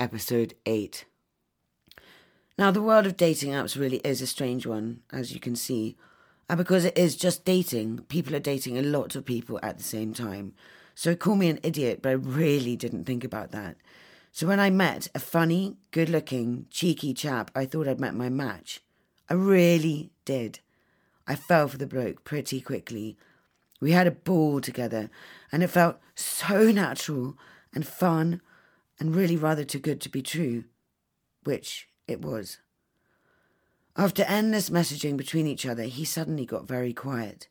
episode 8. Now, the world of dating apps really is a strange one, as you can see. And because it is just dating, people are dating a lot of people at the same time. So call me an idiot, but I really didn't think about that. So when I met a funny, good looking, cheeky chap, I thought I'd met my match. I really did. I fell for the bloke pretty quickly. We had a ball together, and it felt so natural and fun and really rather too good to be true, which it was. After endless messaging between each other, he suddenly got very quiet.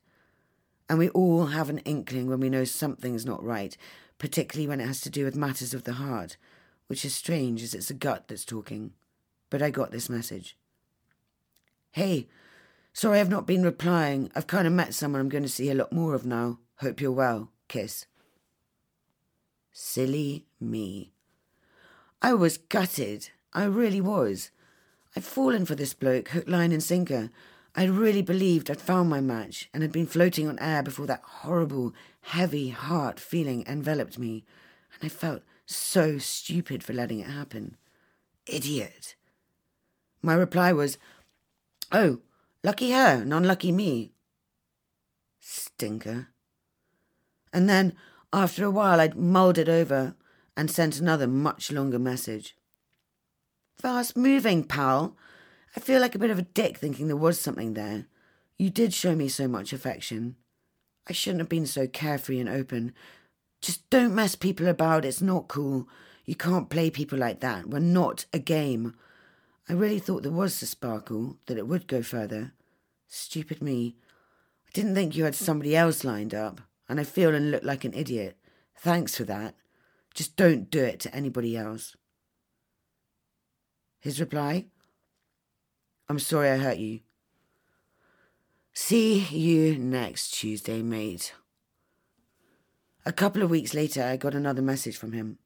And we all have an inkling when we know something's not right, particularly when it has to do with matters of the heart, which is strange as it's the gut that's talking. But I got this message. Hey, sorry I've not been replying. I've kind of met someone I'm going to see a lot more of now. Hope you're well. Kiss. Silly me. I was gutted. I really was. I'd fallen for this bloke, hook, line, and sinker. I really believed I'd found my match and had been floating on air before that horrible, heavy heart feeling enveloped me, and I felt so stupid for letting it happen. Idiot. My reply was, Oh, lucky her and unlucky me. Stinker. And then, after a while, I'd mulled it over and sent another much longer message. Fast moving, pal. I feel like a bit of a dick thinking there was something there. You did show me so much affection. I shouldn't have been so carefree and open. Just don't mess people about. It's not cool. You can't play people like that. We're not a game. I really thought there was a sparkle, that it would go further. Stupid me. I didn't think you had somebody else lined up, and I feel and look like an idiot. Thanks for that. Just don't do it to anybody else. His reply I'm sorry I hurt you. See you next Tuesday, mate. A couple of weeks later, I got another message from him.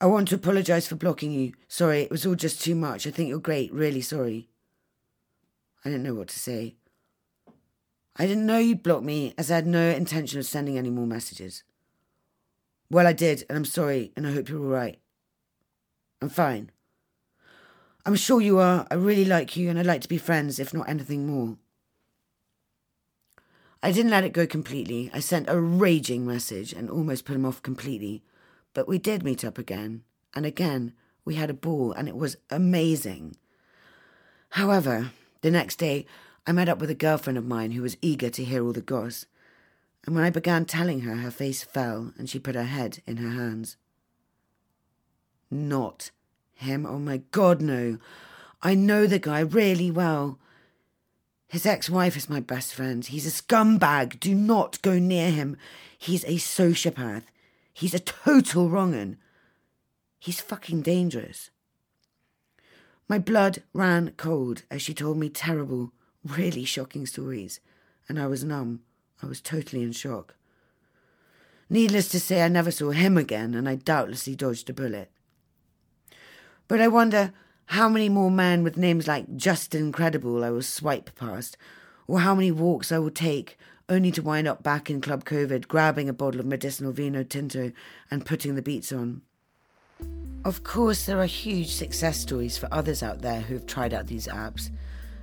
I want to apologise for blocking you. Sorry, it was all just too much. I think you're great. Really sorry. I didn't know what to say. I didn't know you'd block me, as I had no intention of sending any more messages. Well, I did, and I'm sorry, and I hope you're all right. I'm fine. I'm sure you are. I really like you, and I'd like to be friends, if not anything more. I didn't let it go completely. I sent a raging message and almost put him off completely. But we did meet up again, and again we had a ball, and it was amazing. However, the next day I met up with a girlfriend of mine who was eager to hear all the goss and when I began telling her, her face fell and she put her head in her hands. Not him. Oh my God, no. I know the guy really well. His ex wife is my best friend. He's a scumbag. Do not go near him. He's a sociopath. He's a total wrong'un. He's fucking dangerous. My blood ran cold as she told me terrible, really shocking stories, and I was numb. I was totally in shock. Needless to say, I never saw him again, and I doubtlessly dodged a bullet. But I wonder how many more men with names like Justin Incredible I will swipe past, or how many walks I will take only to wind up back in Club Covid, grabbing a bottle of medicinal vino tinto and putting the beats on. Of course, there are huge success stories for others out there who have tried out these apps,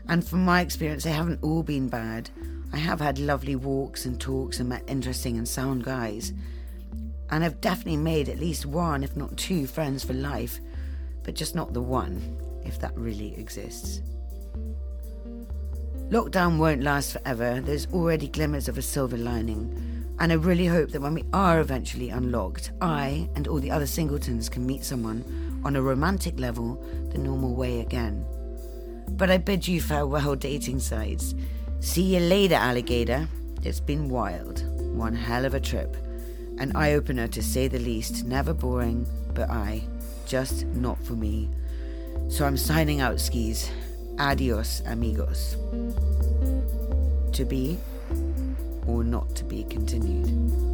and from my experience, they haven't all been bad. I have had lovely walks and talks and met interesting and sound guys. And I've definitely made at least one, if not two, friends for life, but just not the one, if that really exists. Lockdown won't last forever. There's already glimmers of a silver lining. And I really hope that when we are eventually unlocked, I and all the other singletons can meet someone on a romantic level the normal way again. But I bid you farewell, dating sites. See you later, alligator. It's been wild. One hell of a trip. An eye opener to say the least. Never boring, but I. Just not for me. So I'm signing out, skis. Adios, amigos. To be or not to be continued.